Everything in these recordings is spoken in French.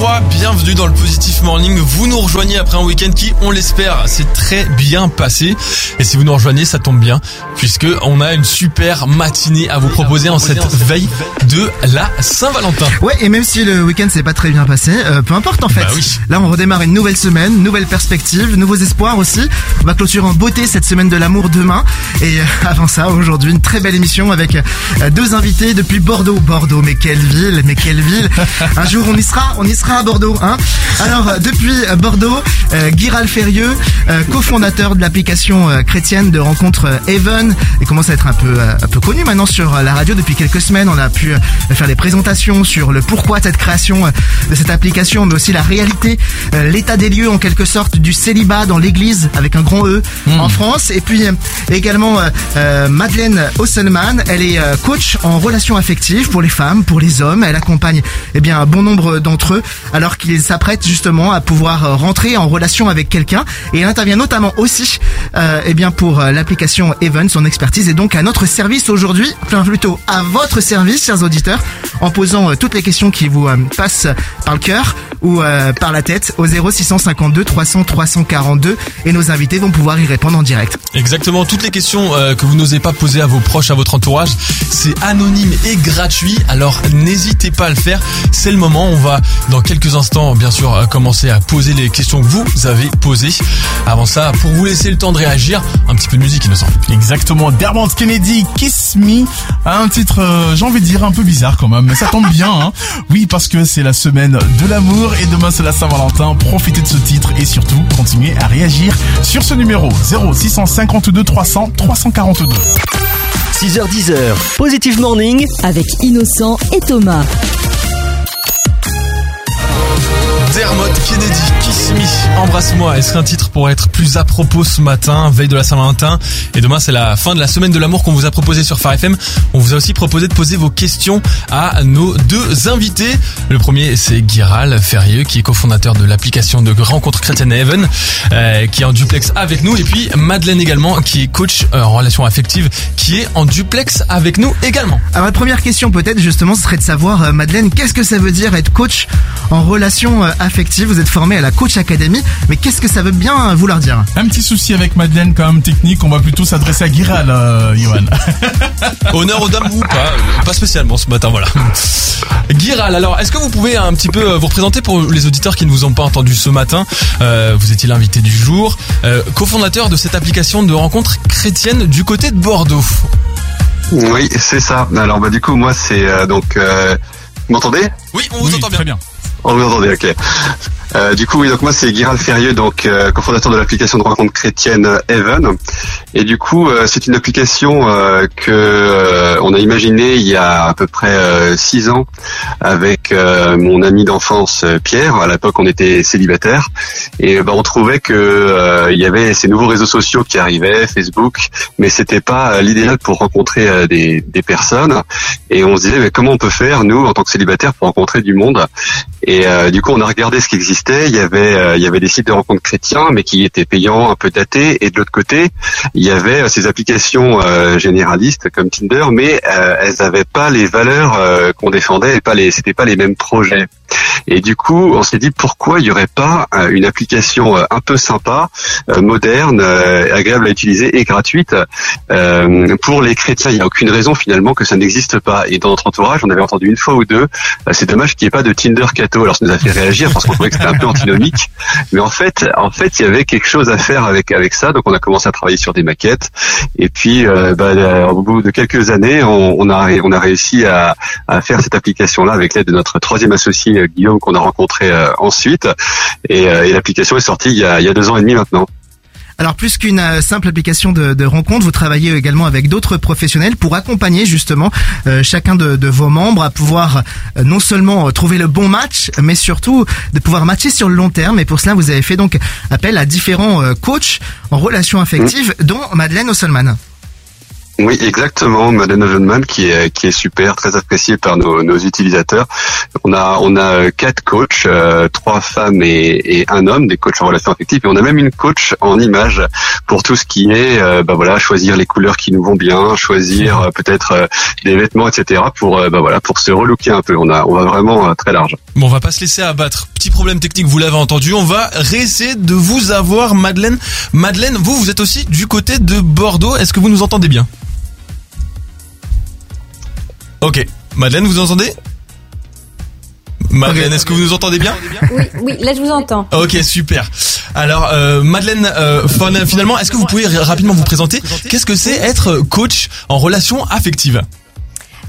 23, bienvenue dans le Positif Morning. Vous nous rejoignez après un week-end qui, on l'espère, s'est très bien passé. Et si vous nous rejoignez, ça tombe bien, puisque on a une super matinée à vous proposer en cette veille de la Saint-Valentin. Ouais, et même si le week-end s'est pas très bien passé, euh, peu importe en fait. Bah oui. Là, on redémarre une nouvelle semaine, nouvelle perspective, nouveaux espoirs aussi. On va clôturer en beauté cette semaine de l'amour demain. Et euh, avant ça, aujourd'hui, une très belle émission avec euh, deux invités depuis Bordeaux. Bordeaux, mais quelle ville, mais quelle ville. Un jour, on y sera, on y sera à Bordeaux, hein. Alors, euh, depuis euh, Bordeaux, euh, Guiral Ferrieux, euh, cofondateur de l'application euh, chrétienne de rencontre Even, il commence à être un peu, euh, un peu connu maintenant sur la radio depuis quelques semaines. On a pu faire des présentations sur le pourquoi de cette création de cette application, mais aussi la réalité, euh, l'état des lieux en quelque sorte du célibat dans l'église avec un grand E en France. Et puis également Madeleine Osselman, elle est euh, coach en relations affectives pour les femmes, pour les hommes. Elle accompagne eh bien un bon nombre d'entre eux alors qu'ils s'apprêtent justement à pouvoir euh, rentrer en relation avec quelqu'un. Et elle intervient notamment aussi euh, eh bien pour euh, l'application Even. Son expertise est donc à notre service aujourd'hui, enfin plutôt à votre service, chers auditeurs, en posant euh, toutes les questions qui vous passent par le cœur ou euh, par la tête au 0652 300 342 et nos invités vont pouvoir y répondre en direct. Exactement, toutes les questions euh, que vous n'osez pas poser à vos proches, à votre entourage, c'est anonyme et gratuit, alors n'hésitez pas à le faire, c'est le moment, on va dans quelques instants bien sûr euh, commencer à poser les questions que vous avez posées. Avant ça, pour vous laisser le temps de réagir, un petit peu de musique innocent. Exactement, Dermot Kennedy, Kiss Me, un titre, euh, j'ai envie de dire un peu bizarre quand même, mais ça tombe bien, hein. Oui, parce que c'est la semaine de l'amour et demain c'est la Saint-Valentin. Profitez de ce titre et surtout continuez à réagir sur ce numéro 0652 300 342. 6h10, Positive Morning avec Innocent et Thomas. Dermot Kennedy, Kiss Me, embrasse-moi. Est-ce qu'un titre pourrait être plus à propos ce matin, veille de la Saint-Valentin? Et demain, c'est la fin de la semaine de l'amour qu'on vous a proposé sur Phare FM. On vous a aussi proposé de poser vos questions à nos deux invités. Le premier, c'est Guiral Ferrieux, qui est cofondateur de l'application de rencontre chrétienne Heaven, euh, qui est en duplex avec nous. Et puis Madeleine également, qui est coach euh, en relation affective, qui est en duplex avec nous également. Alors la première question peut-être justement serait de savoir euh, Madeleine qu'est-ce que ça veut dire être coach en relation euh, affective Vous êtes formée à la Coach Academy, mais qu'est-ce que ça veut bien vouloir dire? Un petit souci avec Madeleine quand même technique, on va plutôt s'adresser à Giral, euh, Johan. Honneur aux dames ou pas euh, Pas spécialement ce matin, voilà. Guiral, alors est-ce que vous pouvez un petit peu euh, vous représenter pour les auditeurs qui ne vous ont pas entendu ce matin? Euh, Vous étiez l'invité du jour, euh, cofondateur de cette application de rencontre chrétienne du côté de Bordeaux. Oui, c'est ça. Alors bah du coup moi c'est euh, donc euh, vous m'entendez? Oui, on vous Oui, entend bien. très bien. On vous entendez, ok. Euh, du coup oui donc moi c'est Guiral Ferrieux donc euh, cofondateur de l'application de rencontre chrétienne euh, Even et du coup euh, c'est une application euh, que euh, on a imaginée il y a à peu près euh, six ans avec euh, mon ami d'enfance euh, Pierre. À l'époque on était célibataire et bah, on trouvait que euh, il y avait ces nouveaux réseaux sociaux qui arrivaient Facebook. Mais c'était pas euh, l'idéal pour rencontrer euh, des, des personnes. Et on se disait mais comment on peut faire nous en tant que célibataires pour rencontrer du monde? Et euh, du coup on a regardé ce qui existait il y avait euh, il y avait des sites de rencontres chrétiens mais qui étaient payants un peu datés et de l'autre côté il y avait euh, ces applications euh, généralistes comme Tinder mais elles n'avaient pas les valeurs qu'on défendait et pas les c'était pas les mêmes projets et du coup, on s'est dit pourquoi il n'y aurait pas euh, une application euh, un peu sympa, euh, moderne, agréable à utiliser et gratuite pour les chrétiens. Il n'y a aucune raison finalement que ça n'existe pas. Et dans notre entourage, on avait entendu une fois ou deux. c'est dommage qu'il n'y ait pas de Tinder Cato. Alors ça nous a fait réagir parce qu'on trouvait que c'était un peu antinomique. Mais en fait, en fait, il y avait quelque chose à faire avec avec ça. Donc on a commencé à travailler sur des maquettes. Et puis, bah, au bout de quelques années, on, on a on a réussi à, à faire cette application-là avec l'aide de notre troisième associé Guillaume qu'on a rencontré euh, ensuite. Et, euh, et l'application est sortie il y, a, il y a deux ans et demi maintenant. Alors plus qu'une euh, simple application de, de rencontre, vous travaillez également avec d'autres professionnels pour accompagner justement euh, chacun de, de vos membres à pouvoir euh, non seulement euh, trouver le bon match, mais surtout de pouvoir matcher sur le long terme. Et pour cela, vous avez fait donc appel à différents euh, coachs en relations affectives, dont Madeleine Osselman. Oui, exactement, Madeleine Evenman qui est qui est super, très appréciée par nos, nos utilisateurs. On a on a euh, quatre coachs, euh, trois femmes et, et, un homme, des coachs en relations affectives, et on a même une coach en images pour tout ce qui est, euh, bah voilà, choisir les couleurs qui nous vont bien, choisir euh, peut-être des vêtements, etc. pour bah voilà pour se relooker un peu. On a on va vraiment très large. Bon, on va pas se laisser abattre. Petit problème technique, vous l'avez entendu. On va réessayer de vous avoir, Madeleine. Madeleine, vous vous êtes aussi du côté de Bordeaux. Est-ce que vous nous entendez bien? Ok. Madeleine, vous entendez? Madeleine, est-ce que vous nous entendez bien? Oui, oui, là je vous entends. Ok, super. Alors, euh, Madeleine, euh, finalement, est-ce que vous pouvez rapidement vous présenter? Qu'est-ce que c'est être coach en relation affective?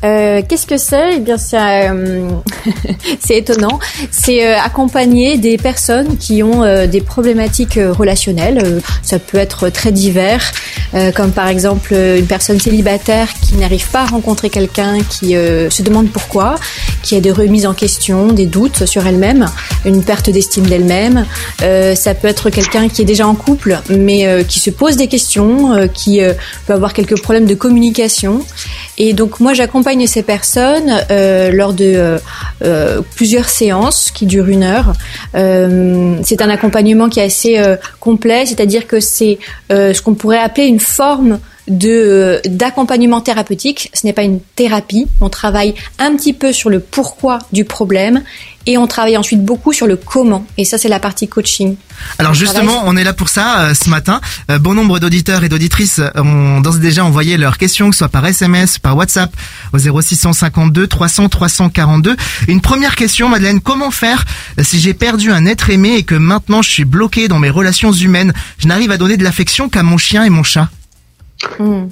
Euh, Qu'est-ce que c'est? Eh bien, c'est euh, c'est étonnant. C'est euh, accompagner des personnes qui ont euh, des problématiques relationnelles. ça peut être très divers, comme par exemple une personne célibataire qui n'arrive pas à rencontrer quelqu'un, qui se demande pourquoi, qui a des remises en question, des doutes sur elle-même, une perte d'estime d'elle-même. ça peut être quelqu'un qui est déjà en couple, mais qui se pose des questions, qui peut avoir quelques problèmes de communication. Et donc moi, j'accompagne ces personnes euh, lors de euh, euh, plusieurs séances qui durent une heure. c'est un accompagnement qui est assez complet, c'est-à-dire que c'est ce qu'on pourrait appeler une forme de d'accompagnement thérapeutique. Ce n'est pas une thérapie. On travaille un petit peu sur le pourquoi du problème et on travaille ensuite beaucoup sur le comment. Et ça, c'est la partie coaching. Alors justement, on est là pour ça euh, ce matin. Euh, bon nombre d'auditeurs et d'auditrices ont d'ores et déjà envoyé leurs questions, que ce soit par SMS, par WhatsApp, au 0652 300 342. Une première question, Madeleine, comment faire euh, si j'ai perdu un être aimé et que maintenant je suis bloqué dans mes relations humaines Je n'arrive à donner de l'affection qu'à mon chien et mon chat? Hmm.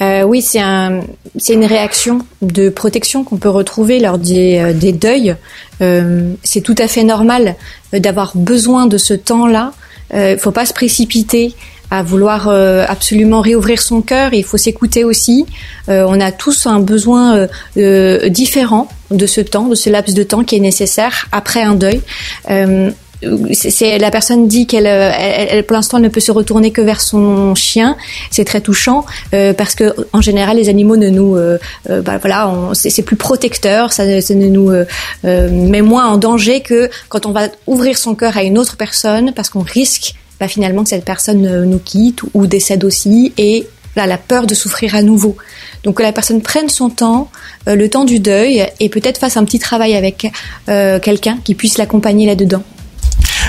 Euh, oui, c'est un, c'est une réaction de protection qu'on peut retrouver lors des, euh, des deuils. Euh, c'est tout à fait normal d'avoir besoin de ce temps-là. Il faut pas se précipiter à vouloir absolument réouvrir son cœur. Il faut s'écouter aussi. on a tous un besoin différent de ce temps, de ce laps de temps qui est nécessaire après un deuil c'est la personne dit qu'elle, elle, pour l'instant, ne peut se retourner que vers son chien. C'est très touchant euh, parce que en général, les animaux ne nous, euh, euh bah, voilà, c'est plus protecteur, ça, ça ne nous euh, euh, met moins en danger que quand on va ouvrir son cœur à une autre personne parce qu'on risque bah, finalement que cette personne nous quitte ou décède aussi et là, la peur de souffrir à nouveau. Donc que la personne prenne son temps, le temps du deuil et peut-être fasse un petit travail avec quelqu'un qui puisse l'accompagner là-dedans.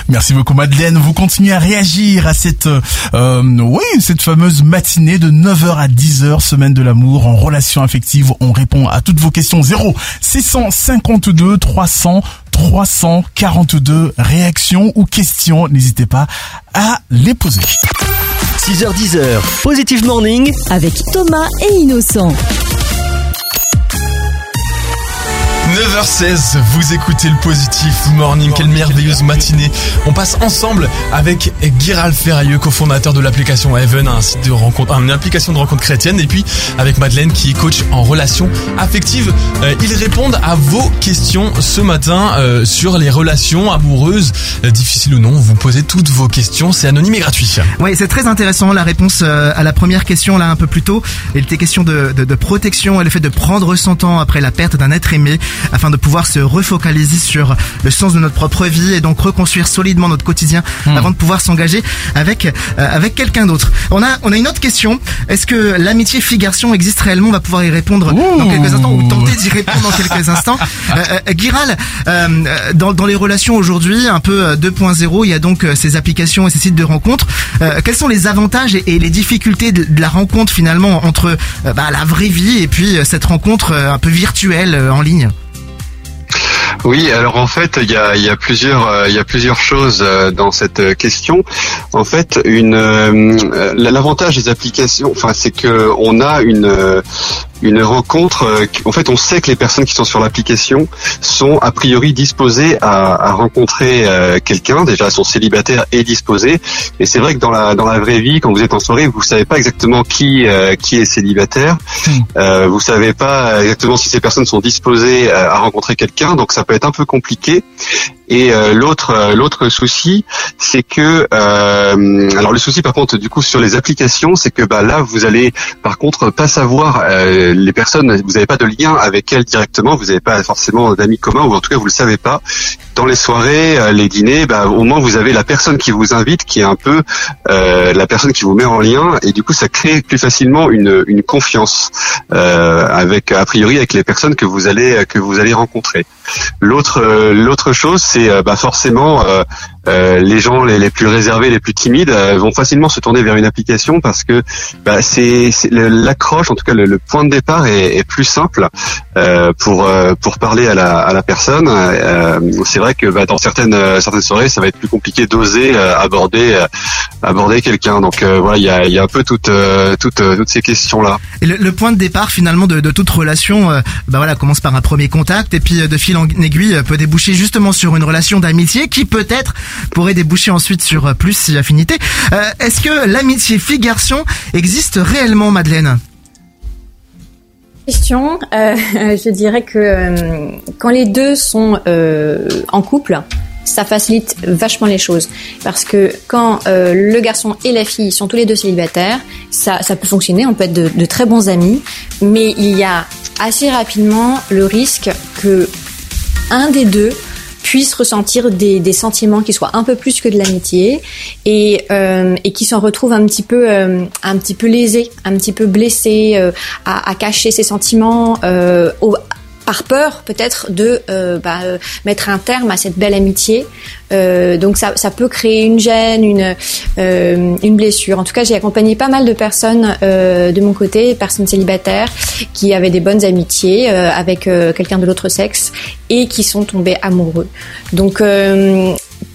Merci beaucoup Madeleine. Vous continuez à réagir à cette euh, oui, cette fameuse matinée de 9h à 10h, semaine de l'amour en relation affective. On répond à toutes vos questions 0 652 300 342 réactions ou questions. N'hésitez pas à les poser. 6h10h, Positive Morning avec Thomas et Innocent. 9h16, vous écoutez le Positif Morning, quelle merveilleuse matinée. On passe ensemble avec Guiral Ferrailleux, cofondateur de l'application Heaven, un site de rencontre, une application de rencontre chrétienne, et puis avec Madeleine qui est coach en relations affectives. Euh, ils répondent à vos questions ce matin euh, sur les relations amoureuses, euh, difficiles ou non. Vous posez toutes vos questions, c'est anonyme et gratuit. Oui, c'est très intéressant la réponse à la première question là un peu plus tôt. Il était question de, de, de protection et le fait de prendre son temps après la perte d'un être aimé afin de pouvoir se refocaliser sur le sens de notre propre vie et donc reconstruire solidement notre quotidien hmm. avant de pouvoir s'engager avec euh, avec quelqu'un d'autre. On a on a une autre question. Est-ce que l'amitié fille-garçon existe réellement On va pouvoir y répondre dans quelques instants ou tenter d'y répondre dans quelques instants. Euh, euh, Giral, euh, dans, dans les relations aujourd'hui, un peu 2.0, il y a donc ces applications et ces sites de rencontres. quels sont les avantages et, les difficultés de, la rencontre finalement entre bah, la vraie vie et puis cette rencontre un peu virtuelle en ligne? Oui, alors en fait, il y a, plusieurs, euh, y a plusieurs choses euh, dans cette question. En fait, euh, l'avantage des applications, enfin, c'est que on a une une rencontre. euh, en fait, on sait que les personnes qui sont sur l'application sont a priori disposées à, à rencontrer euh, quelqu'un. Déjà, elles sont célibataires et disposées. Et c'est vrai que dans la dans la vraie vie, quand vous êtes en soirée, vous savez pas exactement qui euh, qui est célibataire. Euh, vous savez pas exactement si ces personnes sont disposées euh, à rencontrer quelqu'un. Donc, ça peut être un peu compliqué. Et euh, l'autre euh, l'autre souci, c'est que euh, alors le souci par contre du coup sur les applications, c'est que bah là vous allez par contre pas savoir euh, les personnes, vous n'avez pas de lien avec elles directement, vous n'avez pas forcément d'amis communs ou en tout cas vous le savez pas. Dans les soirées, euh, les dîners, bah, au moins vous avez la personne qui vous invite, qui est un peu euh, la personne qui vous met en lien, et du coup ça crée plus facilement une, une confiance euh, avec a priori avec les personnes que vous allez que vous allez rencontrer. L'autre euh, l'autre chose, c'est euh, bah, forcément euh, les gens les, plus réservés, les plus timides vont facilement se tourner vers une application parce que bah, c'est l'accroche, en tout cas le, point de départ est, est plus simple pour pour parler à la à la personne. C'est vrai que bah, dans certaines euh, certaines soirées, ça va être plus compliqué d'oser euh, aborder euh, aborder quelqu'un. Donc voilà, il y a un peu toutes toutes toutes ces questions là. Le, point de départ finalement de, toute relation, bah voilà, commence par un premier contact et puis de fil en aiguille peut déboucher justement sur une relation d'amitié qui peut-être pourrait déboucher ensuite sur plus si affinité. Euh, Est-ce que l'amitié fille-garçon existe réellement, Madeleine? Euh, je dirais que euh, quand les deux sont euh, en couple, ça facilite vachement les choses. Parce que quand le garçon et la fille sont tous les deux célibataires, ça, peut fonctionner, on peut être de très bons amis, mais il y a assez rapidement le risque que un des deux puisse ressentir des, des sentiments qui soient un peu plus que de l'amitié et, euh, et qui s'en retrouve un petit peu euh, un petit peu lésé, un petit peu blessé, euh, à, à cacher ses sentiments euh, au- par peur peut-être de euh, bah, euh, mettre un terme à cette belle amitié. Euh, donc ça, peut créer une gêne, une, blessure. En tout cas, j'ai accompagné pas mal de personnes de mon côté, personnes célibataires, qui avaient des bonnes amitiés avec quelqu'un de l'autre sexe et qui sont tombés amoureux. Donc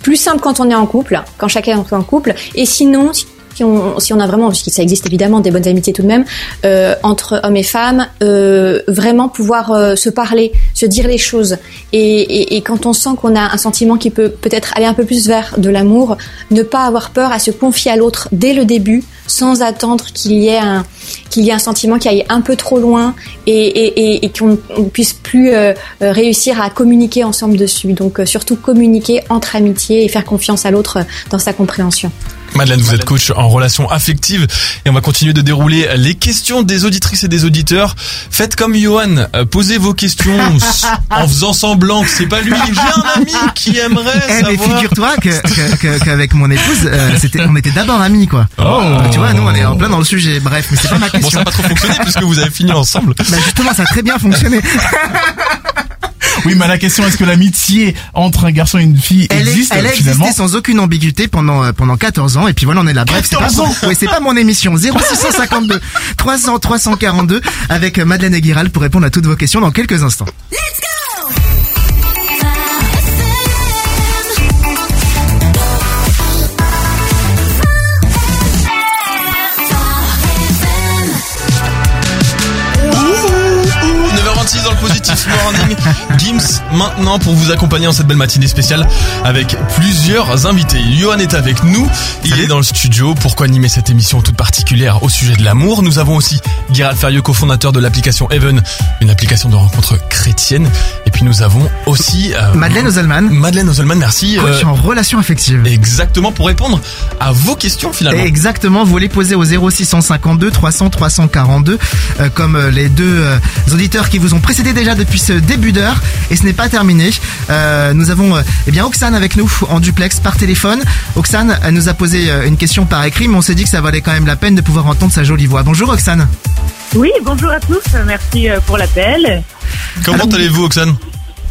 plus simple quand on est en couple, quand chacun est en couple. Et sinon, si si on, si on a vraiment, puisque ça existe évidemment des bonnes amitiés tout de même, euh, entre hommes et femmes, euh, vraiment pouvoir euh, se parler, se dire les choses. Et, et, et quand on sent qu'on a un sentiment qui peut peut-être aller un peu plus vers de l'amour, ne pas avoir peur à se confier à l'autre dès le début, sans attendre qu'il y ait un qu'il y ait un sentiment qui aille un peu trop loin et, et, qu'on ne puisse plus euh, réussir à communiquer ensemble dessus. Donc euh, surtout communiquer entre amitié et faire confiance à l'autre dans sa compréhension. Madeleine, vous êtes coach en relations affectives et on va continuer de dérouler les questions des auditrices et des auditeurs. Faites comme Johan, euh, posez vos questions en faisant semblant que c'est pas lui. J'ai un ami qui aimerait Eh mais figure-toi que qu'avec mon épouse, euh, c'était, on était d'abord amis quoi. Oh. Tu vois, nous on est en plein dans le sujet. Bref, mais c'est pas ma Bon, ça question. n'a pas trop fonctionné puisque vous avez fini ensemble. Bah justement, ça a très bien fonctionné. Oui, mais la question est-ce que l'amitié entre un garçon et une fille Elle, est- existe elle a finalement existé sans aucune ambiguïté pendant euh, pendant 14 ans et puis voilà on est là. Bref, c'est pas 14 ans ouais, c'est pas mon émission 0652 300 342 avec euh, Madeleine Aguiral pour répondre à toutes vos questions dans quelques instants. Ouh, Morning. Gims maintenant pour vous accompagner en cette belle matinée spéciale avec plusieurs invités. Johan est avec nous. Il est dans le studio pour co-animer cette émission toute particulière au sujet de l'amour? Nous avons aussi Gérald Ferrieux, cofondateur de l'application Even, une application de rencontre chrétienne. Et puis nous avons aussi euh, Madeleine Ozelman, Madeleine Ozelman, merci. coach Euh, en relation affective. exactement pour répondre à vos questions finalement. Exactement, vous les posez au 0652 300 342 euh, comme euh, les deux euh, auditeurs qui vous ont précédé déjà depuis ce début d'heure et ce n'est pas terminé. Euh, nous avons euh, eh bien Oxane avec nous en duplex par téléphone. Oxane elle nous a posé euh, une question par écrit mais on s'est dit que ça valait quand même la peine de pouvoir entendre sa jolie voix. Bonjour Oxane. Oui, bonjour à tous, merci euh, pour l'appel. Comment allez-vous Oxane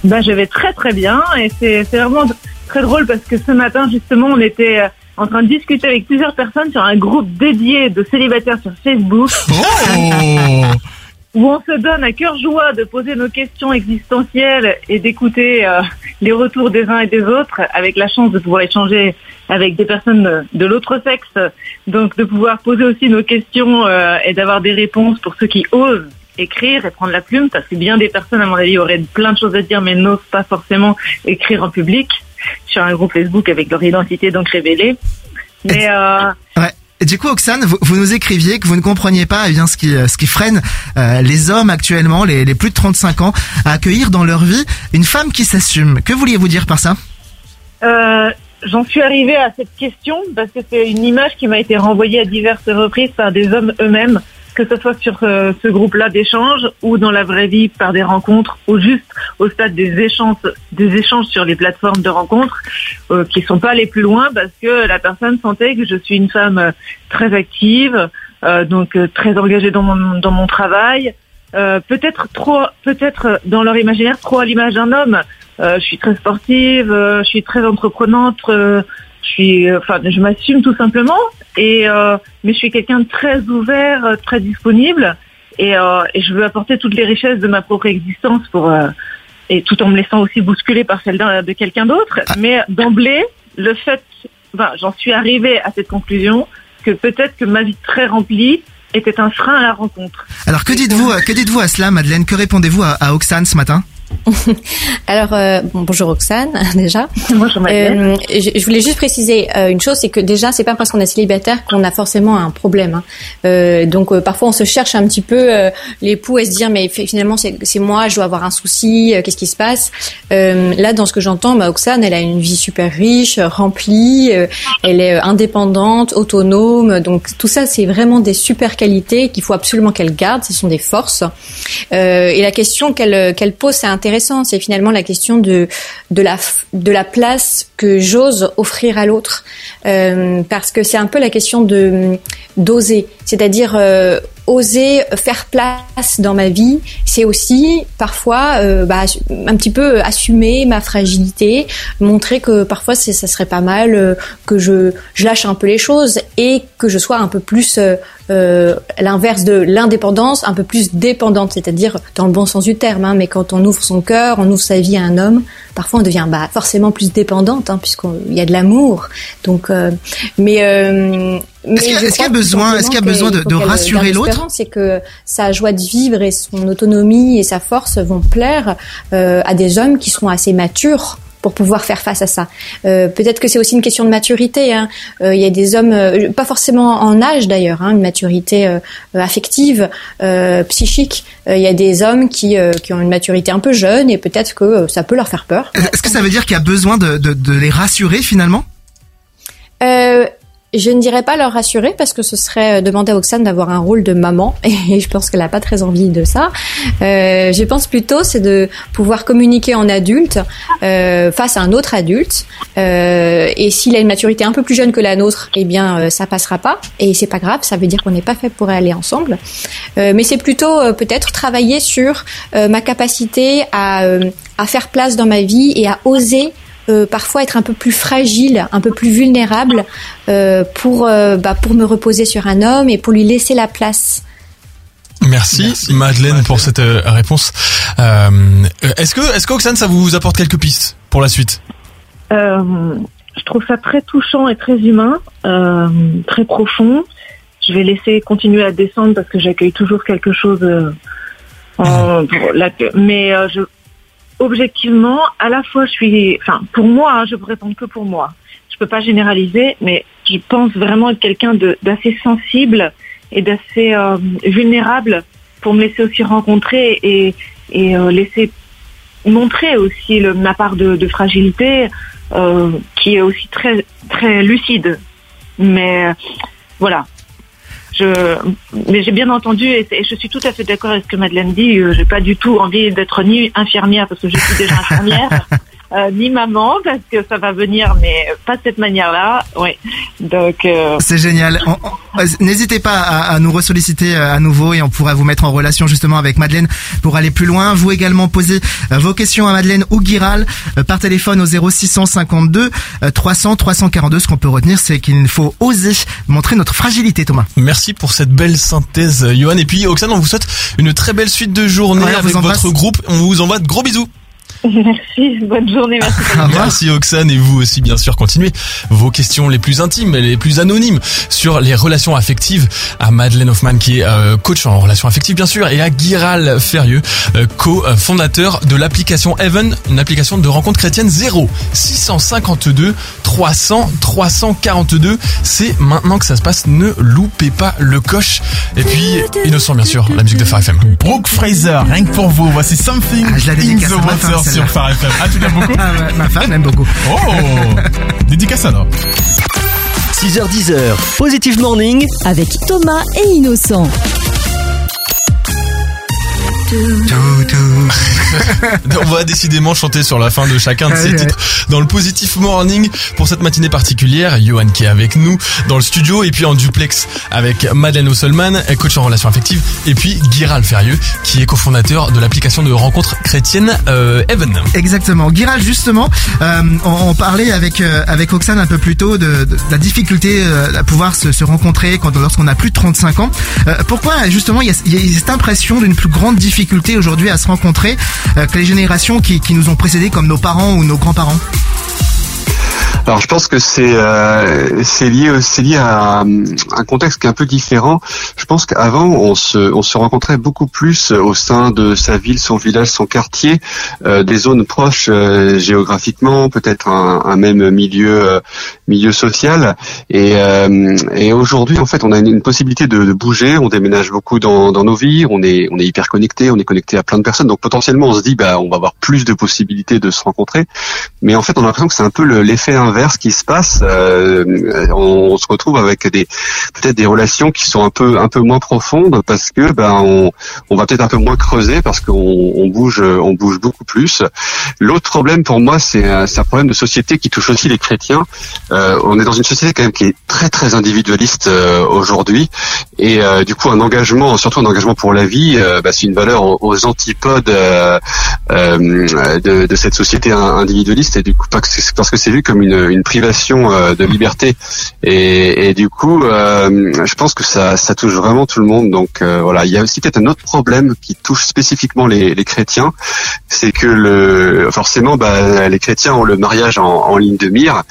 Ben, je vais très très bien et c'est c'est vraiment très drôle parce que ce matin justement on était euh, en train de discuter avec plusieurs personnes sur un groupe dédié de célibataires sur Facebook Oh où on se donne à cœur joie de poser nos questions existentielles et d'écouter euh, les retours des uns et des autres avec la chance de pouvoir échanger avec des personnes de- l'autre sexe donc de pouvoir poser aussi nos questions euh, et d'avoir des réponses pour ceux qui osent écrire et prendre la plume, parce que bien des personnes, à mon avis, auraient plein de choses à dire, mais n'osent pas forcément écrire en public sur un groupe Facebook avec leur identité donc révélée. Mais euh, Ouais. Du coup, Oxane, vous, nous écriviez que vous ne compreniez pas eh bien ce qui euh, ce qui freine euh, les hommes actuellement, les, les plus de 35 ans, à accueillir dans leur vie une femme qui s'assume. Que vouliez-vous dire par ça Euh, J'en suis arrivée à cette question parce que c'est une image qui m'a été renvoyée à diverses reprises par des hommes eux-mêmes, que ce soit sur euh, ce groupe-là d'échange ou dans la vraie vie par des rencontres ou juste au stade des échanges, des échanges sur les plateformes de rencontres euh, qui sont pas allés plus loin parce que la personne sentait que je suis une femme euh, très active, euh, donc euh, très engagée dans mon dans mon travail, peut-être trop, peut-être dans leur imaginaire trop à l'image d'un homme. Je suis très sportive, je suis très entreprenante, je suis, euh, enfin, je m'assume tout simplement. Et euh, mais je suis quelqu'un de très ouvert, euh, très disponible, et, euh, et je veux apporter toutes les richesses de ma propre existence pour euh, et tout en me laissant aussi bousculer par celle de quelqu'un d'autre. Mais d'emblée, le fait, enfin, j'en suis arrivée à cette conclusion que peut-être que ma vie très remplie était un frein à la rencontre. Alors que dites-vous euh, que dites-vous à cela, Madeleine? Que répondez-vous à, à Oxane ce matin? Alors, euh, bon, bonjour Roxane, déjà. Bonjour Madeleine. Euh, je, je voulais juste préciser euh, une chose, c'est que déjà, c'est pas parce qu'on est célibataire qu'on a forcément un problème. hein. Euh, donc, euh, parfois, on se cherche un petit peu l'époux et se dire, mais fi- finalement, c'est moi, je dois avoir un souci, qu'est-ce qui se passe? Là, dans ce que j'entends, bah, Oxane, elle a une vie super riche, remplie, elle est indépendante, autonome. Donc, tout ça, c'est vraiment des super qualités qu'il faut absolument qu'elle garde. Ce sont des forces. Et la question qu'elle qu'elle pose, c'est C'est finalement la question de la place que j'ose offrir à l'autre, Euh, parce que c'est un peu la question de d'oser, c'est-à-dire euh, oser faire place dans ma vie. C'est aussi parfois euh, bah, un petit peu assumer ma fragilité, montrer que parfois ça serait pas mal que je lâche un peu les choses et que je sois un peu plus euh, euh, l'inverse de l'indépendance, un peu plus dépendante, c'est-à-dire dans le bon sens du terme. Hein, mais quand on ouvre son cœur, on ouvre sa vie à un homme, parfois on devient bah, forcément plus dépendante, hein, puisqu'il y a de l'amour. Donc, euh, mais euh, mais Est-ce qu'il y a- y besoin- est-ce qu'il y a besoin de- de qu'elle rassurer l'autre? C'est que sa joie de vivre et son autonomie et sa force vont plaire euh, à des hommes qui seront assez matures pour pouvoir faire face à ça. Euh, Peut-être que c'est aussi une question de maturité. hein. Euh, Il y a des hommes, euh, pas forcément en âge d'ailleurs, hein, une maturité euh, affective, euh, psychique. Euh, Il y a des hommes qui, euh, qui ont une maturité un peu jeune et peut-être que ça peut leur faire peur. Est-ce que ça veut dire qu'il y a besoin de, de, de les rassurer finalement? Euh, je ne dirais pas leur rassurer parce que ce serait euh, demander à Oxane d'avoir un rôle de maman et je pense qu'elle n'a pas très envie de ça. Euh, je pense plutôt c'est de pouvoir communiquer en adulte euh, face à un autre adulte euh, et s'il a une maturité un peu plus jeune que la nôtre, eh bien euh, ça passera pas et c'est pas grave, ça veut dire qu'on n'est pas fait pour aller ensemble. Euh, mais c'est plutôt peut-être travailler sur ma capacité à, à faire place dans ma vie et à oser euh, parfois être un peu plus fragile, un peu plus vulnérable euh, pour euh, bah, pour me reposer sur un homme et pour lui laisser la place. Merci, Madeleine, pour cette réponse. Euh, est-ce que, est-ce qu'Oxane, ça vous apporte quelques pistes pour la suite? Euh, je trouve ça très touchant et très humain, euh, très profond. Je vais laisser continuer à descendre parce que j'accueille toujours quelque chose. euh, en, pour la- mais euh, je, objectivement, à la fois, je suis, enfin, pour moi, hein, je peux répondre que pour moi. Je peux pas généraliser, mais je pense vraiment être quelqu'un d'assez sensible et d'assez euh, vulnérable pour me laisser aussi rencontrer et, et euh, laisser montrer aussi le, ma part de, de fragilité euh, qui est aussi très très lucide. Mais voilà. Je, mais j'ai bien entendu et, je suis tout à fait d'accord avec ce que Madeleine dit. Euh, J'ai pas du tout envie d'être ni infirmière parce que je suis déjà infirmière, euh, ni maman parce que ça va venir, mais pas de cette manière-là. Oui. Donc euh, C'est génial. Euh, N'hésitez pas à, à nous ressolliciter euh, à nouveau et on pourra vous mettre en relation justement avec Madeleine pour aller plus loin. Vous également posez euh, vos questions à Madeleine ou Giral euh, par téléphone au 0652 euh, 300 342. Ce qu'on peut retenir, c'est qu'il faut oser montrer notre fragilité, Thomas. Merci pour cette belle synthèse, Johan. Et puis, Oxane, on vous souhaite une très belle suite de journée Ouais, avec votre groupe. On vous envoie de gros bisous. Merci, bonne journée, merci. Merci Oxane et vous aussi bien sûr. Continuez vos questions les plus intimes et les plus anonymes sur les relations affectives à Madeleine Hoffman qui est euh, coach en relations affectives bien sûr et à Guiral Ferrieux euh, co-fondateur de l'application Heaven une application de rencontre chrétienne 0 652 300 342 c'est maintenant que ça se passe. Ne loupez pas le coche. Et puis Innocent bien sûr la musique de Phare FM Brooke Fraser, rien que pour vous, voici Something Ah, je in the Water. Sur Phare FM. Ah, tu l'aimes beaucoup Ah, ma femme aime beaucoup. Oh Dédicace alors. 6h10, Positive Morning Avec Thomas et Innocent. On va décidément chanter sur la fin de chacun de ces titres dans le Positif Morning pour cette matinée particulière. Johan qui est avec nous dans le studio et puis en duplex avec Madeleine Osselman, coach en relations affectives et puis Guiral Ferrieux qui est cofondateur de l'application de rencontre chrétienne euh, Even. Exactement. Giral, justement, euh, on, on parlait avec euh, avec Oxane un peu plus tôt de, de la difficulté euh, à pouvoir se, se rencontrer quand lorsqu'on a plus de 35 ans. Euh, pourquoi justement il y a, il y a cette impression d'une plus grande difficulté aujourd'hui à se rencontrer euh, que les générations qui, qui nous ont précédés comme nos parents ou nos grands-parents? Alors je pense que c'est euh, c'est lié c'est lié à un contexte qui est un peu différent. Je pense qu'avant on se on se rencontrait beaucoup plus au sein de sa ville, son village, son quartier, euh, des zones proches euh, géographiquement, peut-être un, un même milieu euh, milieu social. Et euh, et aujourd'hui en fait on a une, possibilité de, de bouger. On déménage beaucoup dans dans nos vies. On est on est hyper connecté. On est connecté à plein de personnes. Donc potentiellement on se dit bah on va avoir plus de possibilités de se rencontrer. Mais en fait, on a l'impression que c'est un peu le- l'effet inverse qui se passe. Euh, on, se retrouve avec peut-être des relations qui sont un peu un peu moins profondes parce que ben on, va peut-être un peu moins creuser parce qu'on on bouge on bouge beaucoup plus. L'autre problème pour moi, c'est un, problème de société qui touche aussi les chrétiens. Euh, on est dans une société quand même qui est très très individualiste euh, aujourd'hui et du coup un engagement, surtout un engagement pour la vie, bah, c'est une valeur aux, antipodes de, de cette société in- individualiste et du coup parce que c'est vu comme une, une privation euh, de liberté. Et, et du coup euh, je pense que ça, ça touche vraiment tout le monde. Donc euh, voilà il y a aussi peut-être un autre problème qui touche spécifiquement les, les chrétiens. C'est que le forcément bah, les chrétiens ont le mariage en, en ligne de mire.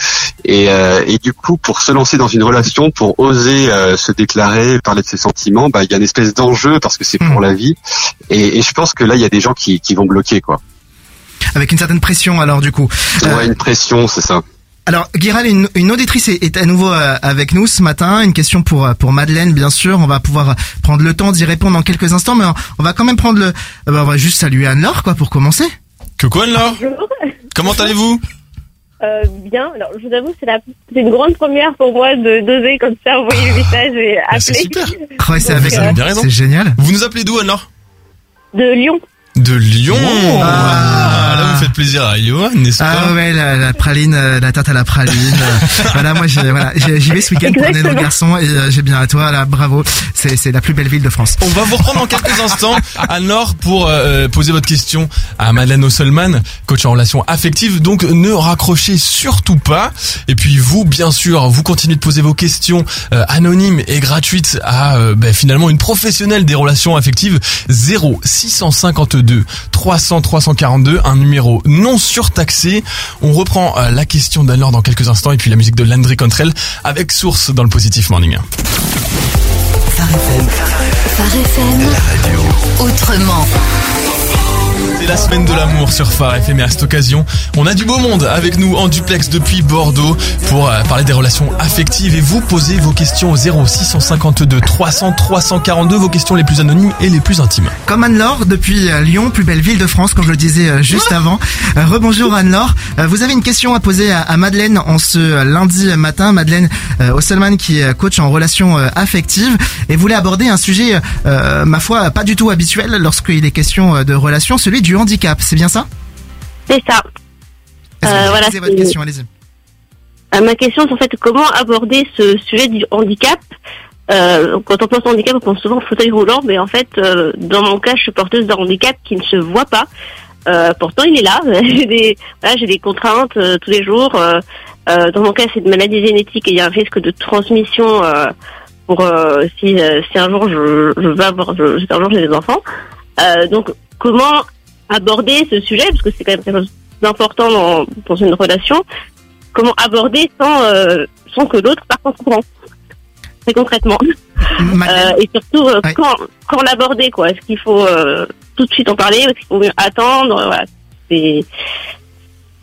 Et, et du coup pour se lancer dans une relation pour oser se déclarer parler de ses sentiments bah il y a une espèce d'enjeu parce que c'est pour Hmm. la vie. Et, et je pense que là il y a des gens qui, qui vont bloquer quoi. Avec une certaine pression alors du coup. Euh, ouais une pression c'est ça Alors, Giral, une, une auditrice est, est à nouveau euh, avec nous ce matin. Une question pour euh, pour Madeleine, bien sûr. On va pouvoir prendre le temps d'y répondre dans quelques instants, mais on- va quand même prendre le. euh, bah, on va juste saluer Anne-Laure, quoi, pour commencer. Que quoi Bonjour. Comment allez-vous? Euh, bien. Alors, je vous avoue, c'est la, c'est une grande première pour moi de d'oser comme ça envoyer le message et Bah, C'est appeler. super. Ouais, c'est avec. C'est génial. Vous nous appelez d'où alors De Lyon. De Lyon. Ah. Ah, là vous faites plaisir à Johan, n'est-ce pas Ah ouais, la, la praline, euh, la tarte à la praline. euh, voilà, moi, j'ai- voilà, j'y vais ce week-end pour amener nos garçons et euh, j'ai bien à toi, là, bravo. C'est c'est la plus belle ville de France. On va vous reprendre dans quelques instants, Anne-Laure, pour euh, poser votre question à Madeleine Osselman, coach en relations affectives. Donc ne raccrochez surtout pas. Et puis vous, bien sûr, vous continuez de poser vos questions euh, anonymes et gratuites à euh, ben, finalement une professionnelle des relations affectives 0 652 300 342, un numéro non surtaxé. On reprend euh, la question d'Anne-Laure dans quelques instants et puis la musique de Landry Contrell avec source dans le Positif Morning. Phare FM, Phare FM. Autrement. C'est la semaine de l'amour sur Phare FM et à cette occasion, on a du beau monde avec nous en duplex depuis Bordeaux pour euh, parler des relations affectives et vous poser vos questions au 0 652 300 342, vos questions les plus anonymes et les plus intimes. Comme Anne-Laure, depuis euh, Lyon, plus belle ville de France, comme je le disais euh, juste avant. Euh, Rebonjour Anne-Laure. Vous avez une question à poser à, Madeleine en ce lundi matin. Madeleine Osselman qui est coach en relations affectives et voulait aborder un sujet, ma foi, pas du tout habituel lorsqu'il est question de relations, celui du handicap. C'est bien ça C'est ça. Euh, voilà, posez votre c'est- question, allez-y. Euh, ma question, c'est en fait comment aborder ce sujet du handicap. Euh, quand on pense handicap, on pense souvent au fauteuil roulant, mais en fait, euh, dans mon cas, je suis porteuse d'un handicap qui ne se voit pas. Euh, pourtant, il est là. j'ai des, voilà, j'ai des contraintes tous les jours. Dans mon cas, c'est une maladie génétique et il y a un risque de transmission pour si, si un jour je, je vais avoir, je, si un jour j'ai des enfants. Donc, comment aborder ce sujet, parce que c'est quand même quelque chose d'important dans, dans une relation. Comment aborder sans, euh, sans que l'autre parte en courant Très concrètement. Euh, et surtout, euh, Ouais. quand, quand l'aborder, quoi. Est-ce qu'il faut tout de suite en parler Est-ce qu'il faut mieux attendre? Voilà, c'est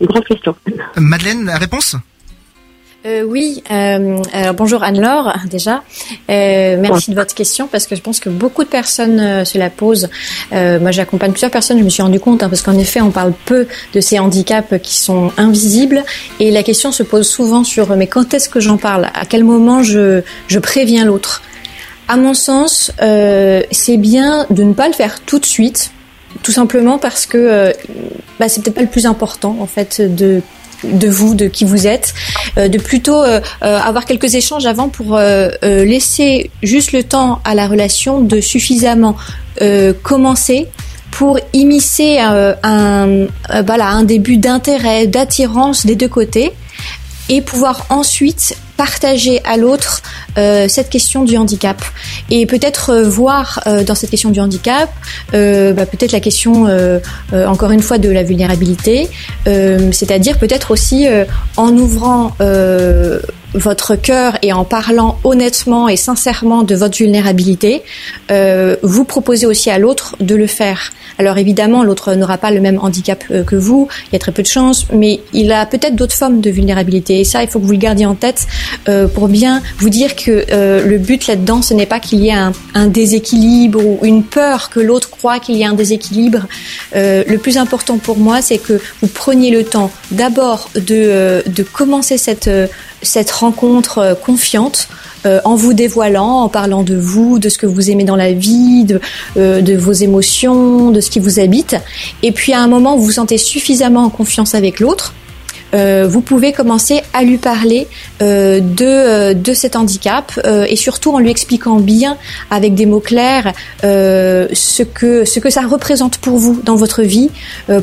une grande question. Madeleine, la réponse? Euh, oui, euh, alors bonjour Anne-Laure déjà. Euh, merci de votre question parce que je pense que beaucoup de personnes euh, se la posent. Euh, moi j'accompagne plusieurs personnes, je me suis rendu compte hein, parce qu'en effet on parle peu de ces handicaps qui sont invisibles et la question se pose souvent sur mais quand est-ce que j'en parle? À quel moment je, je préviens l'autre? À mon sens, euh, c'est bien de ne pas le faire tout de suite, tout simplement parce que bah, c'est peut-être pas le plus important en fait de de vous, de qui vous êtes, euh, de plutôt euh, euh, avoir quelques échanges avant pour laisser juste le temps à la relation de suffisamment commencer pour immiscer un, euh, voilà, un début d'intérêt, d'attirance des deux côtés et pouvoir ensuite partager à l'autre euh, cette question du handicap. Et peut-être euh, voir euh, dans cette question du handicap euh, bah, peut-être la question euh, euh, encore une fois de la vulnérabilité c'est-à-dire peut-être aussi en ouvrant votre cœur et en parlant honnêtement et sincèrement de votre vulnérabilité, euh, vous proposez aussi à l'autre de le faire. Alors évidemment, l'autre n'aura pas le même handicap euh, que vous, il y a très peu de chances, mais il a peut-être d'autres formes de vulnérabilité. Et ça, il faut que vous le gardiez en tête euh, pour bien vous dire que euh, le but là-dedans, ce n'est pas qu'il y ait un, un déséquilibre ou une peur que l'autre croit qu'il y a un déséquilibre. Euh, le plus important pour moi, c'est que vous preniez le temps d'abord de, euh, de commencer cette, cette rencontre euh, confiante euh, en vous dévoilant, en parlant de vous, de ce que vous aimez dans la vie, de, euh, de vos émotions, de ce qui vous habite. Et puis à un moment vous vous sentez suffisamment en confiance avec l'autre, euh, vous pouvez commencer à lui parler euh, de, euh, de cet handicap euh, et surtout en lui expliquant bien avec des mots clairs ce, que, ce que ça représente pour vous dans votre vie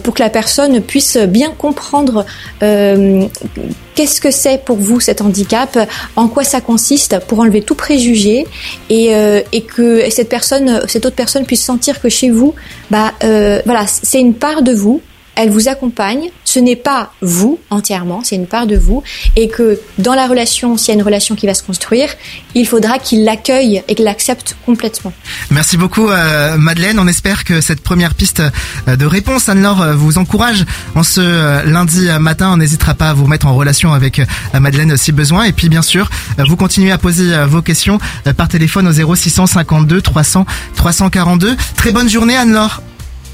pour que la personne puisse bien comprendre qu'est-ce que c'est pour vous cet handicap, en quoi ça consiste pour enlever tout préjugé et, euh, et que cette personne, cette autre personne puisse sentir que chez vous, bah euh, voilà, c'est une part de vous elle vous accompagne, ce n'est pas vous entièrement, c'est une part de vous, et que dans la relation, s'il y a une relation qui va se construire, il faudra qu'il l'accueille et qu'il l'accepte complètement. Merci beaucoup euh, Madeleine. On espère que cette première piste euh, de réponse, Anne-Laure, euh, vous encourage en ce lundi matin. On n'hésitera pas à vous mettre en relation avec Madeleine si besoin. Et puis bien sûr, vous continuez à poser vos questions par téléphone au 0652 300 342. Très bonne journée Anne-Laure.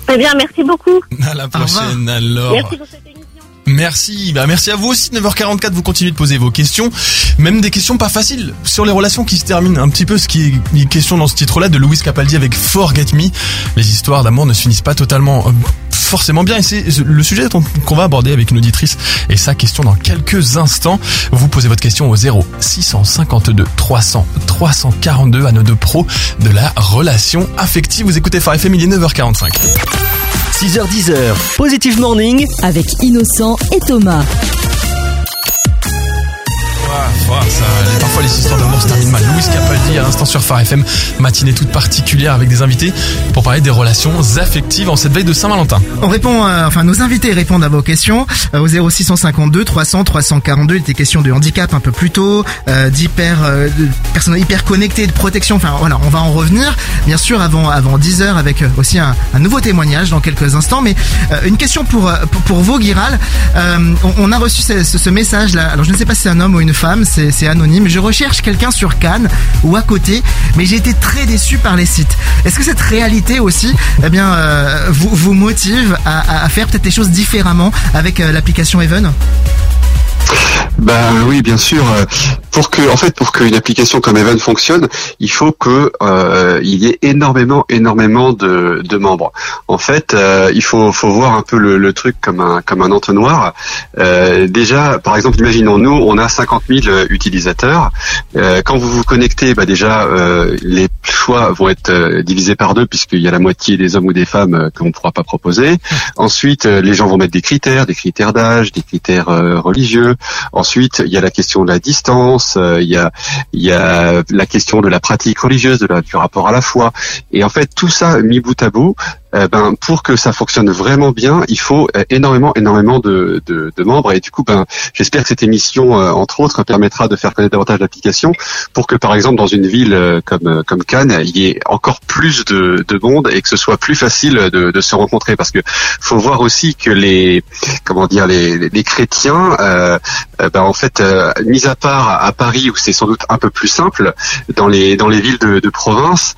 Très bien, merci beaucoup. À la prochaine, alors. Merci pour cette émission. Merci, bah merci à vous aussi. 9h44, vous continuez de poser vos questions, même des questions pas faciles sur les relations qui se terminent. Un petit peu ce qui est question dans ce titre-là de Louis Capaldi avec Forget Me. Les histoires d'amour ne se finissent pas totalement forcément bien et c'est le sujet qu'on va aborder avec une auditrice et sa question dans quelques instants. Vous posez votre question au 0 652 300 342 à nos deux pros de la relation affective. Vous écoutez Phare FM, il est 9h45. 6h10, Positive Morning. Avec Innocent et Thomas. Parfois les histoires d'amour se terminent mal. Louis Capaldi à l'instant sur Phare FM, matinée toute particulière avec des invités pour parler des relations affectives en cette veille de Saint-Valentin. On répond, euh, enfin nos invités répondent à vos questions euh, au 0652 300 342. Il était question de handicap un peu plus tôt, euh, d'hyper, euh, personnes hyper connectées, de protection. Enfin voilà, on va en revenir bien sûr avant avant 10 heures avec euh, aussi un, un nouveau témoignage dans quelques instants. Mais une question pour pour, pour vous, on, on a reçu ce, ce- ce message là. Alors je ne sais pas si c'est un homme ou une femme, c'est anonyme. Je recherche quelqu'un sur Cannes ou à côté, mais j'ai été très déçu par les sites. Est-ce que cette réalité aussi, eh bien, euh, vous, vous motive à, faire peut-être des choses différemment avec euh, l'application Even? Ben oui, bien sûr. Pour que, en fait, pour qu'une application comme Evan fonctionne, il faut que euh, il y ait énormément, énormément de, membres. En fait, euh, il faut, voir un peu le, truc comme un, comme un entonnoir. Euh, déjà, par exemple, imaginons nous, on a 50 000 utilisateurs. Quand vous vous connectez, bah déjà, les choix vont être divisés par deux puisqu'il y a la moitié des hommes ou des femmes qu'on ne pourra pas proposer. Ensuite, les gens vont mettre des critères, des critères d'âge, des critères religieux. Ensuite, il y a la question de la distance, euh, il y a il y a la question de la pratique religieuse, du rapport à la foi. Et en fait, tout ça mis bout à bout, euh, ben pour que ça fonctionne vraiment bien, il faut euh, énormément, énormément de, de, de membres. Et du coup, ben j'espère que cette émission, euh, entre autres, permettra de faire connaître davantage l'application pour que, par exemple, dans une ville euh, comme comme Cannes, il y ait encore plus de, de monde et que ce soit plus facile de, de se rencontrer. Parce que faut voir aussi que les comment dire les, les- chrétiens, euh, ben, en fait, mis à part à Paris où c'est sans doute un peu plus simple, dans les dans les villes de, province,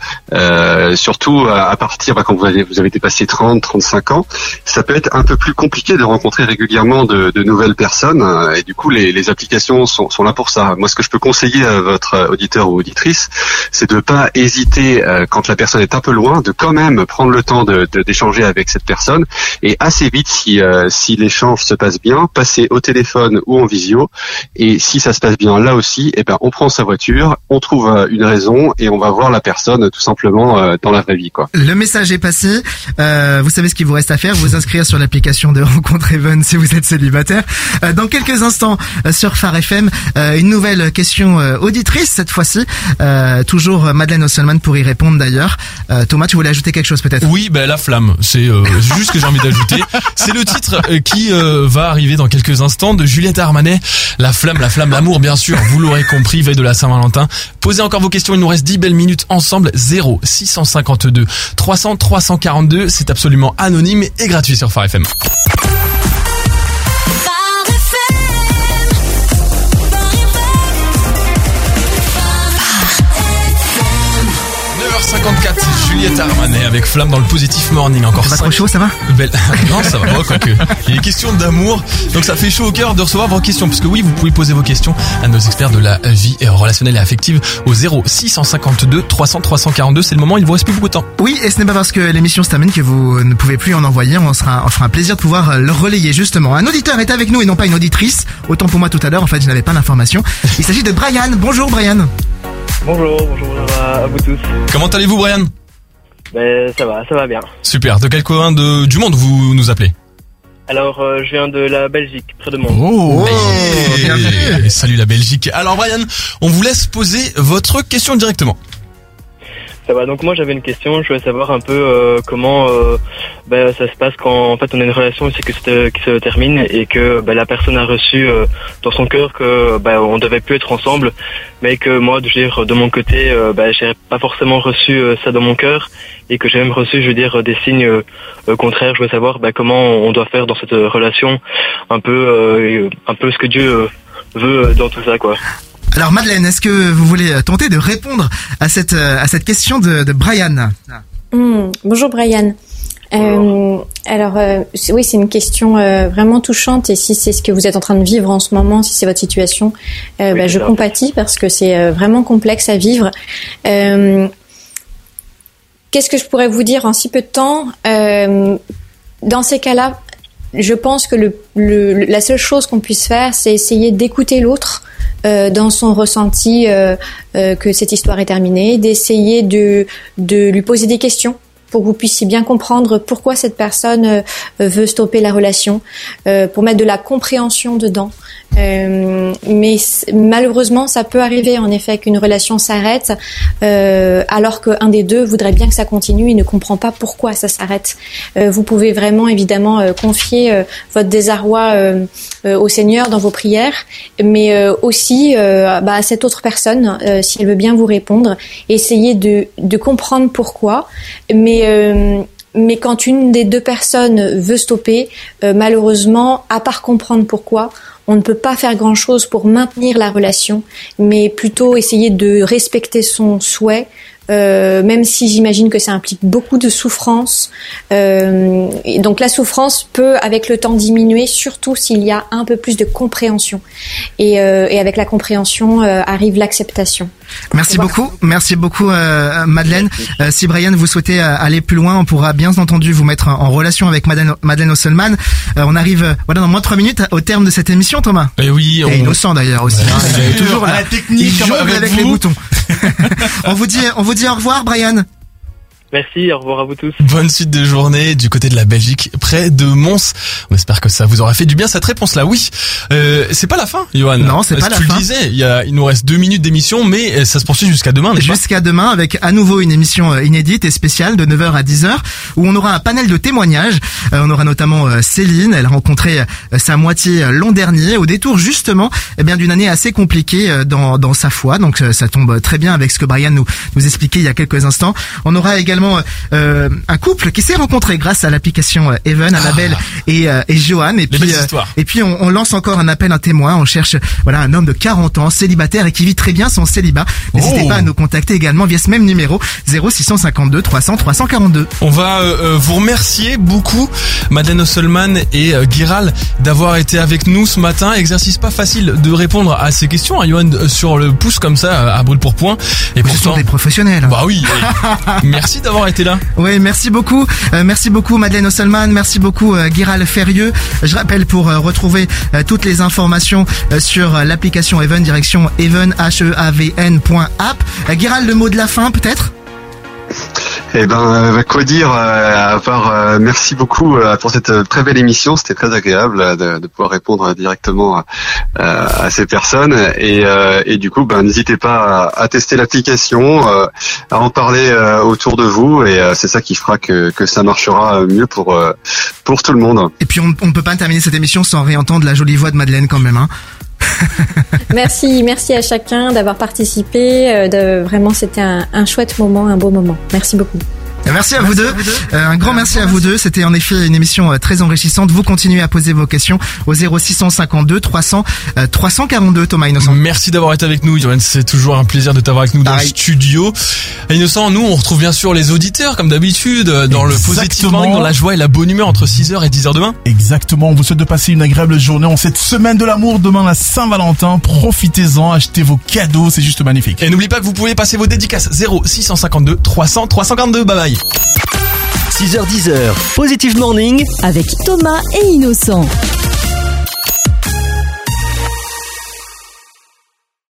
surtout à, à partir ben, quand vous avez vous avez dépassé 30, 35 ans, ça peut être un peu plus compliqué de rencontrer régulièrement de, nouvelles personnes. euh, Et du coup, les, applications sont, là pour ça. Moi, ce que je peux conseiller à votre auditeur ou auditrice, c'est de pas hésiter euh, quand la personne est un peu loin, de quand même prendre le temps d'échanger avec cette personne et assez vite, si euh, si l'échange se passe bien, passer au téléphone ou en visio. Et si ça se passe bien là aussi, eh ben on prend sa voiture, on trouve une raison et on va voir la personne tout simplement dans la vraie vie, quoi. Le message est passé. Euh, vous savez ce qu'il vous reste à faire. Vous inscrire sur l'application de Rencontre Even si vous êtes célibataire. Euh, dans quelques instants euh, sur Phare FM, euh, une nouvelle question auditrice cette fois-ci. Toujours Madeleine Osselman pour y répondre d'ailleurs. Thomas, tu voulais ajouter quelque chose peut-être? Oui, ben la flamme, c'est juste ce que j'ai envie d'ajouter. C'est le titre qui va arriver dans quelques instants de Juliette Armanet. La flamme, la flamme, l'amour, bien sûr. Vous l'aurez compris, veille de la Saint-Valentin. Posez encore vos questions. Il nous reste 10 belles minutes ensemble. 0 652 300 342. C'est absolument anonyme et gratuit sur Phare FM. 9h54, Juliette Armanet avec Flamme dans le Positif Morning. Encore trop cinq- chaud, ça va Belle- non, ça va pas, quoique. Il est question d'amour, donc ça fait chaud au cœur de recevoir vos questions. Parce que oui, vous pouvez poser vos questions à nos experts de la vie relationnelle et affective au 0 652 300 342. C'est le moment, il vous reste plus beaucoup de temps. Oui, et ce n'est pas parce que l'émission se termine que vous ne pouvez plus en envoyer. On sera, on fera un plaisir de pouvoir euh, le relayer justement. Un auditeur est avec nous et non pas une auditrice. Autant pour moi tout à l'heure. En fait, je n'avais pas l'information. Il s'agit de Brian. Bonjour Brian. Bonjour, bonjour à, à vous tous. Comment allez-vous, Brian Ben, ça va, ça va bien. Super. De quel coin de, du monde vous nous appelez Alors, euh, je viens de la Belgique, près de Mons. Oh, et salut la Belgique. Alors, Brian, on vous laisse poser votre question directement. Ça va, donc moi j'avais une question, je voulais savoir un peu euh, comment euh, ben, ça se passe quand en fait on a une relation aussi que qui se termine et que ben, la personne a reçu euh, dans son cœur que ben, on devait plus être ensemble, mais que moi, je veux dire, de mon côté, ben, j'ai pas forcément reçu euh, ça dans mon cœur et que j'ai même reçu, je veux dire, des signes euh, contraires. Je veux savoir ben, comment on doit faire dans cette relation, un peu, un peu ce que Dieu veut dans tout ça, quoi. Alors Madeleine, est-ce que vous voulez euh, tenter de répondre à cette euh, à cette question de, de Brian? Hmm, bonjour Brian. Euh, alors euh, oui, c'est une question euh, vraiment touchante et si c'est ce que vous êtes en train de vivre en ce moment, si c'est votre situation, euh, Oui, bah, je compatis parce que c'est euh, vraiment complexe à vivre. Euh, Qu'est-ce que je pourrais vous dire en si peu de temps? Euh, Dans ces cas-là, je pense que le, le- la seule chose qu'on puisse faire, c'est essayer d'écouter l'autre euh, dans son ressenti euh, euh, que cette histoire est terminée, d'essayer de, de lui poser des questions pour que vous puissiez bien comprendre pourquoi cette personne euh, veut stopper la relation, euh, pour mettre de la compréhension dedans. Euh, mais malheureusement, ça peut arriver en effet qu'une relation s'arrête euh, alors qu'un des deux voudrait bien que ça continue et ne comprend pas pourquoi ça s'arrête. Euh, vous pouvez vraiment évidemment euh, confier euh, votre désarroi au Seigneur dans vos prières, mais aussi bah, à cette autre personne, si elle veut bien vous répondre, essayez de, de comprendre pourquoi. Mais mais quand une des deux personnes veut stopper, euh, malheureusement, à part comprendre pourquoi, on ne peut pas faire grand-chose pour maintenir la relation, mais plutôt essayer de respecter son souhait, euh, même si j'imagine que ça implique beaucoup de souffrance. Euh, donc la souffrance peut, avec le temps, diminuer, surtout s'il y a un peu plus de compréhension. Et, euh, et avec la compréhension euh, arrive l'acceptation. Merci beaucoup, merci beaucoup euh, Madeleine. Euh, si Brian vous souhaitez euh, aller plus loin, on pourra bien entendu vous mettre en relation avec Madeleine, Madeleine Osselman. Euh, on arrive euh, voilà dans moins de trois minutes au terme de cette émission, Thomas. Et oui, Et on... innocent d'ailleurs aussi. hein. Il est toujours à la technique Il comme jongle avec avec les boutons. on vous dit, on vous dit au revoir, Brian. Merci, au revoir à vous tous. Bonne suite de journée du côté de la Belgique, près de Mons. On espère que ça vous aura fait du bien cette réponse-là. Oui, euh, c'est pas la fin, Johan. Non, c'est pas la tu fin. le disais, il, y a, il nous reste deux minutes d'émission, mais ça se poursuit jusqu'à demain, n'est-ce pas Jusqu'à demain avec à nouveau une émission euh, inédite et spéciale de 9h à 10h où on aura un panel de témoignages. Euh, on aura notamment euh, Céline, elle a rencontré euh, sa moitié euh, l'an dernier au détour justement eh bien d'une année assez compliquée euh, dans, dans sa foi. Donc euh, ça tombe très bien avec ce que Brian nous, nous expliquait il y a quelques instants. On aura également euh, un couple qui s'est rencontré grâce à l'application euh, Even, Annabelle et, euh, et Johan. Et puis, euh, et puis on, on lance encore un appel, un témoin. On cherche voilà un homme de 40 ans, célibataire et qui vit très bien son célibat. N'hésitez Oh. pas à nous contacter également via ce même numéro 0652 300 342. On va euh, vous remercier beaucoup, Madeleine Osselman et Giral, d'avoir été avec nous ce matin. Exercice pas facile de répondre à ces questions, hein, Johan, sur le pouce comme ça, à brûle pour point. Et Ce sont pourtant, des professionnels. bah oui. et merci d'avoir Oui, merci beaucoup. Euh, merci beaucoup Madeleine Osselman, merci beaucoup euh, Guiral Ferrieux. Je rappelle pour euh, retrouver euh, toutes les informations sur l'application Even, direction even, h e a v n.app. Euh, Guiral, le mot de la fin peut-être? Eh ben, euh, quoi dire euh, à part euh, merci beaucoup pour cette très belle émission. C'était très agréable de, de pouvoir répondre directement à, à ces personnes. Et, et du coup, ben, n'hésitez pas à, à tester l'application, à en parler autour de vous. Et c'est ça qui fera que, que ça marchera mieux pour pour tout le monde. Et puis on ne peut pas terminer cette émission sans réentendre la jolie voix de Madeleine quand même. Hein. Merci, merci à chacun d'avoir participé. euh, vraiment, c'était un chouette moment, un beau moment. Merci beaucoup. Merci à vous deux. Euh, un grand merci à vous deux. C'était en effet une émission euh, très enrichissante. Vous continuez à poser vos questions au 0652 300 euh, 342 Thomas Innocent. Merci d'avoir été avec nous, Johan. C'est toujours un plaisir de t'avoir avec nous dans Pareil. le studio. Innocent, nous, on retrouve bien sûr les auditeurs, comme d'habitude, euh, dans le Exactement. morning, dans la joie et la bonne humeur entre 6h et 10h demain. Exactement, on vous souhaite de passer une agréable journée en cette semaine de l'amour, demain la Saint-Valentin. Profitez-en, achetez vos cadeaux, c'est juste magnifique. Et n'oubliez pas que vous pouvez passer vos dédicaces 0 652 300 342. Bye bye. 6h10h, Positive Morning. Avec Thomas et Innocent.